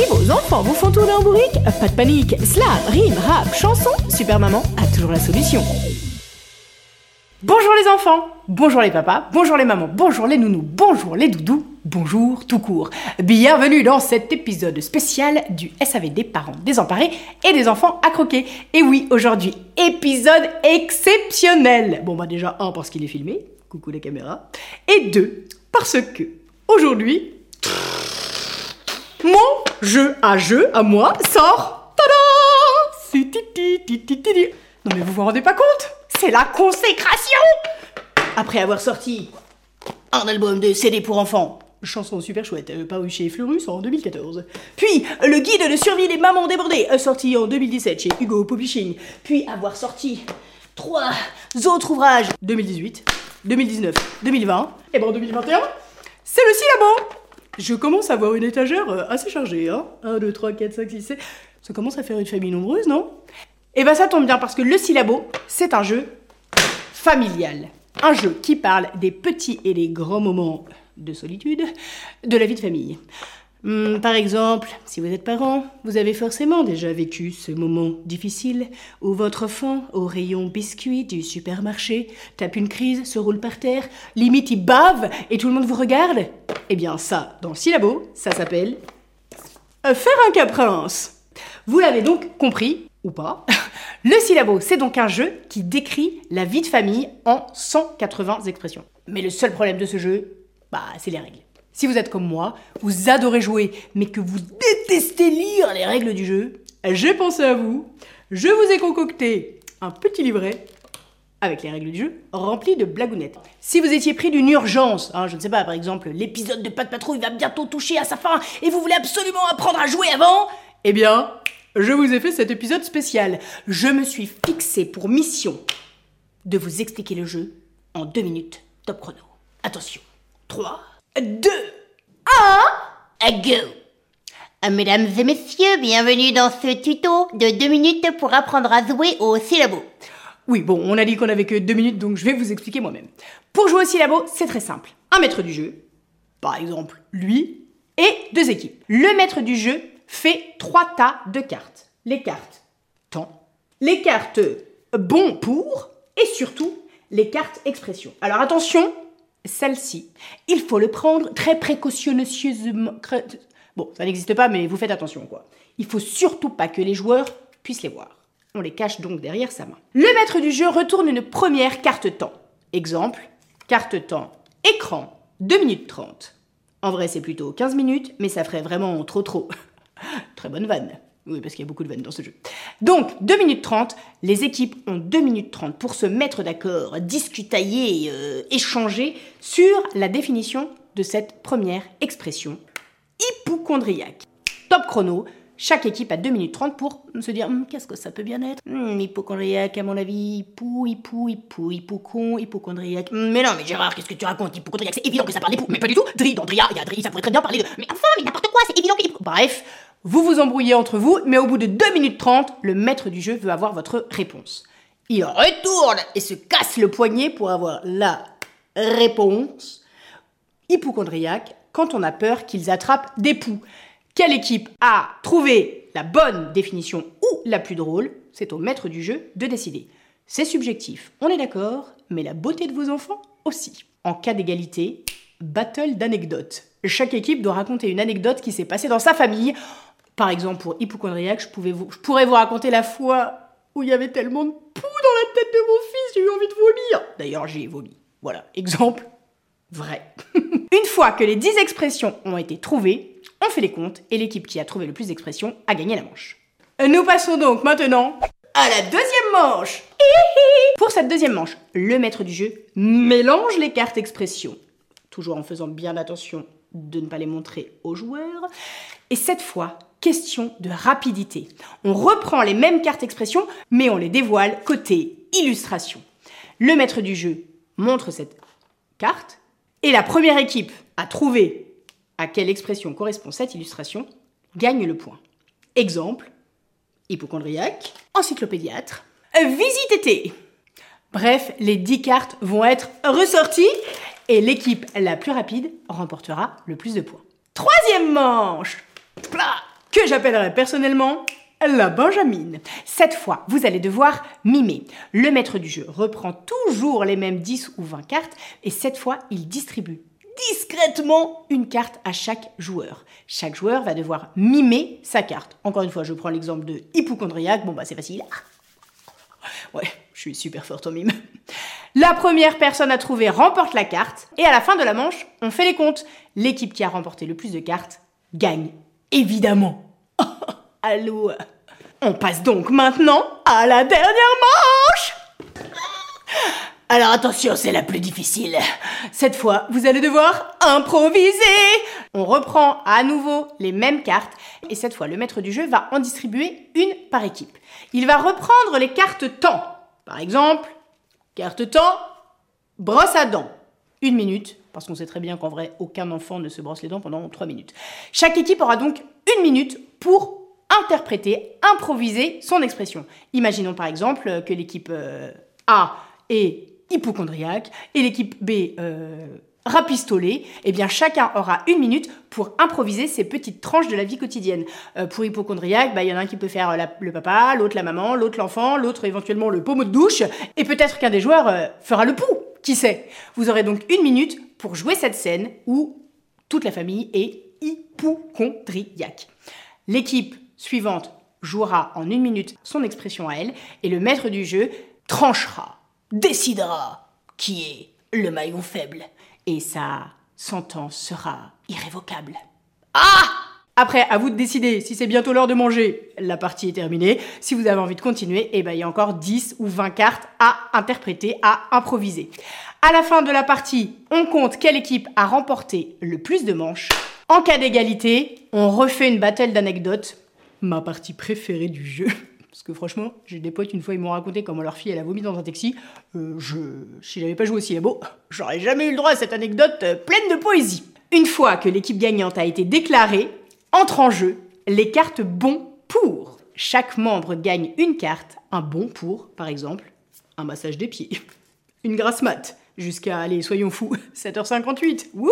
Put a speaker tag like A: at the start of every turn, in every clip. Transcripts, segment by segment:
A: Si vos enfants vous font tourner en bourrique, pas de panique, slam, rime, rap, chanson, Super Maman a toujours la solution. Bonjour les enfants, bonjour les papas, bonjour les mamans, bonjour les nounous, bonjour les doudous, bonjour tout court. Bienvenue dans cet épisode spécial du SAV des parents désemparés et des enfants à croquer. Et oui, aujourd'hui, épisode exceptionnel. Bon bah déjà, un, parce qu'il est filmé, coucou les caméras, et deux, parce que aujourd'hui, mon jeu à jeu à moi sort. Tada. Non mais vous vous rendez pas compte? C'est la consécration Après avoir sorti un album de CD pour enfants, chanson super chouette, euh, paru chez Fleurus en 2014. Puis le guide de survie des mamans débordées, euh, sorti en 2017 chez Hugo Publishing. Puis avoir sorti trois autres ouvrages 2018, 2019, 2020. Et bon 2021, c'est le syllabo je commence à avoir une étagère euh, assez chargée, hein. 1, 2, 3, 4, 5, 6, 7. Ça commence à faire une famille nombreuse, non? Eh ben ça tombe bien parce que le syllabo, c'est un jeu familial. Un jeu qui parle des petits et des grands moments de solitude de la vie de famille. Hmm, par exemple, si vous êtes parent, vous avez forcément déjà vécu ce moment difficile où votre enfant, au rayon biscuit du supermarché, tape une crise, se roule par terre, limite il bave et tout le monde vous regarde. Eh bien ça, dans le syllabo, ça s'appelle faire un caprince. Vous l'avez donc compris, ou pas. Le syllabo, c'est donc un jeu qui décrit la vie de famille en 180 expressions. Mais le seul problème de ce jeu, bah, c'est les règles. Si vous êtes comme moi, vous adorez jouer, mais que vous détestez lire les règles du jeu, j'ai pensé à vous. Je vous ai concocté un petit livret avec les règles du jeu, rempli de blagounettes. Si vous étiez pris d'une urgence, hein, je ne sais pas, par exemple, l'épisode de de Patrouille va bientôt toucher à sa fin et vous voulez absolument apprendre à jouer avant, eh bien, je vous ai fait cet épisode spécial. Je me suis fixé pour mission de vous expliquer le jeu en deux minutes top chrono. Attention, 3, 2, 1, go
B: Mesdames et messieurs, bienvenue dans ce tuto de 2 minutes pour apprendre à jouer au syllabo.
A: Oui, bon, on a dit qu'on avait que deux minutes, donc je vais vous expliquer moi-même. Pour jouer au syllabo, c'est très simple. Un maître du jeu, par exemple lui, et deux équipes. Le maître du jeu fait trois tas de cartes. Les cartes temps, les cartes bon pour, et surtout les cartes expression. Alors attention, celle-ci, il faut le prendre très précautionneusement. Bon, ça n'existe pas, mais vous faites attention, quoi. Il faut surtout pas que les joueurs puissent les voir. On les cache donc derrière sa main. Le maître du jeu retourne une première carte temps. Exemple, carte temps écran, 2 minutes 30. En vrai, c'est plutôt 15 minutes, mais ça ferait vraiment trop trop. Très bonne vanne. Oui, parce qu'il y a beaucoup de vannes dans ce jeu. Donc, 2 minutes 30, les équipes ont 2 minutes 30 pour se mettre d'accord, discutailler, euh, échanger sur la définition de cette première expression hypochondriaque. Top chrono, chaque équipe a 2 minutes 30 pour se dire Hum, qu'est-ce que ça peut bien être? Hum, Hypochondriaque, à mon avis, hypo, hypo, hypo, hypocon, hypochondriaque. Hum, Mais non, mais Gérard, qu'est-ce que tu racontes? Hypochondriaque, c'est évident que ça parle d'époux. Mais pas du tout Dri, y a Dri, ça pourrait très bien parler de. Mais enfin, mais n'importe quoi, c'est évident que. Bref, vous vous embrouillez entre vous, mais au bout de 2 minutes 30, le maître du jeu veut avoir votre réponse. Il retourne et se casse le poignet pour avoir la réponse hypochondriaque quand on a peur qu'ils attrapent des poux. Quelle équipe a trouvé la bonne définition ou la plus drôle? C'est au maître du jeu de décider. C'est subjectif, on est d'accord, mais la beauté de vos enfants aussi. En cas d'égalité, battle d'anecdotes. Chaque équipe doit raconter une anecdote qui s'est passée dans sa famille. Par exemple, pour hypochondriaque, je, pourrais vous raconter la fois où il y avait tellement de poux dans la tête de mon fils, j'ai eu envie de vomir. D'ailleurs, j'ai vomi. Voilà, exemple vrai. Une fois que les 10 expressions ont été trouvées, on fait les comptes et l'équipe qui a trouvé le plus d'expressions a gagné la manche. Nous passons donc maintenant à la deuxième manche. Pour cette deuxième manche, le maître du jeu mélange les cartes expressions, toujours en faisant bien attention de ne pas les montrer aux joueurs. Et cette fois, question de rapidité. On reprend les mêmes cartes expressions, mais on les dévoile côté illustration. Le maître du jeu montre cette carte, et la première équipe à trouver à quelle expression correspond cette illustration gagne le point. Exemple, hypochondriaque, encyclopédiatre, visite été. Bref, les 10 cartes vont être ressorties et l'équipe la plus rapide remportera le plus de points. Troisième manche que j'appellerai personnellement la Benjamine. Cette fois, vous allez devoir mimer. Le maître du jeu reprend toujours les mêmes 10 ou 20 cartes et cette fois, il distribue discrètement une carte à chaque joueur. Chaque joueur va devoir mimer sa carte. Encore une fois, je prends l'exemple de hypochondriaque. Bon, bah, c'est facile. Ouais, je suis super forte en mime. La première personne à trouver remporte la carte et à la fin de la manche, on fait les comptes. L'équipe qui a remporté le plus de cartes gagne, évidemment. Allô On passe donc maintenant à la dernière manche alors attention, c'est la plus difficile. Cette fois, vous allez devoir improviser. On reprend à nouveau les mêmes cartes et cette fois, le maître du jeu va en distribuer une par équipe. Il va reprendre les cartes temps. Par exemple, carte temps, brosse à dents. Une minute, parce qu'on sait très bien qu'en vrai, aucun enfant ne se brosse les dents pendant trois minutes. Chaque équipe aura donc une minute pour interpréter, improviser son expression. Imaginons par exemple que l'équipe euh, A est hypochondriaque et l'équipe B euh, rapistolée, eh bien chacun aura une minute pour improviser ces petites tranches de la vie quotidienne. Euh, pour hypochondriaque, bah, il y en a un qui peut faire le papa, l'autre la maman, l'autre l'enfant, l'autre éventuellement le pommeau de douche, et peut-être qu'un des joueurs fera le pouls, qui sait? Vous aurez donc une minute pour jouer cette scène où toute la famille est hypochondriaque. L'équipe suivante jouera en une minute son expression à elle, et le maître du jeu tranchera décidera qui est le maillon faible. Et sa sentence sera irrévocable. Ah après, à vous de décider si c'est bientôt l'heure de manger. La partie est terminée. Si vous avez envie de continuer, eh ben, il y a encore 10 ou 20 cartes à interpréter, à improviser. À la fin de la partie, on compte quelle équipe a remporté le plus de manches. En cas d'égalité, on refait une battle d'anecdotes. Ma partie préférée du jeu. Parce que franchement, j'ai des potes, une fois, ils m'ont raconté comment leur fille, a vomi dans un taxi. Euh, je, si pas joué aussi beau, j'aurais jamais eu le droit à cette anecdote euh, pleine de poésie. Une fois que l'équipe gagnante a été déclarée, entre en jeu les cartes bons pour. Chaque membre gagne une carte, un bon pour, par exemple, un massage des pieds, une grasse mat, jusqu'à, allez, soyons fous, 7h58. Wouh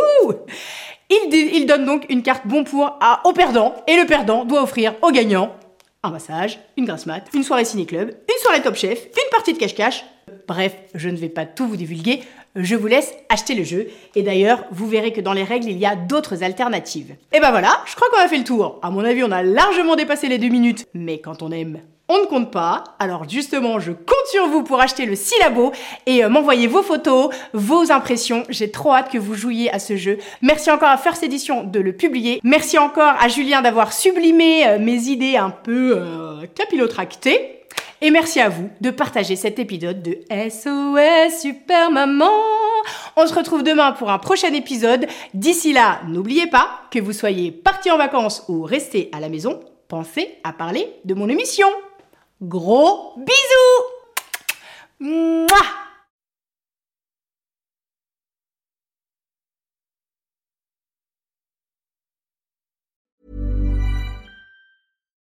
A: il, il, donne donc une carte bon pour au perdant, et le perdant doit offrir au gagnant un massage, une grasse mat, une soirée ciné-club, une soirée top chef, une partie de cache-cache. Bref, je ne vais pas tout vous divulguer, je vous laisse acheter le jeu. Et d'ailleurs, vous verrez que dans les règles, il y a d'autres alternatives. Et ben voilà, je crois qu'on a fait le tour. À mon avis, on a largement dépassé les deux minutes. Mais quand on aime, on ne compte pas. Alors justement, je compte sur vous pour acheter le syllabo et euh, m'envoyer vos photos, vos impressions. J'ai trop hâte que vous jouiez à ce jeu. Merci encore à First Edition de le publier. Merci encore à Julien d'avoir sublimé euh, mes idées un peu euh, capillotractées. Et merci à vous de partager cet épisode de SOS Super Maman. On se retrouve demain pour un prochain épisode. D'ici là, n'oubliez pas que vous soyez parti en vacances ou resté à la maison, pensez à parler de mon émission. Gros bisous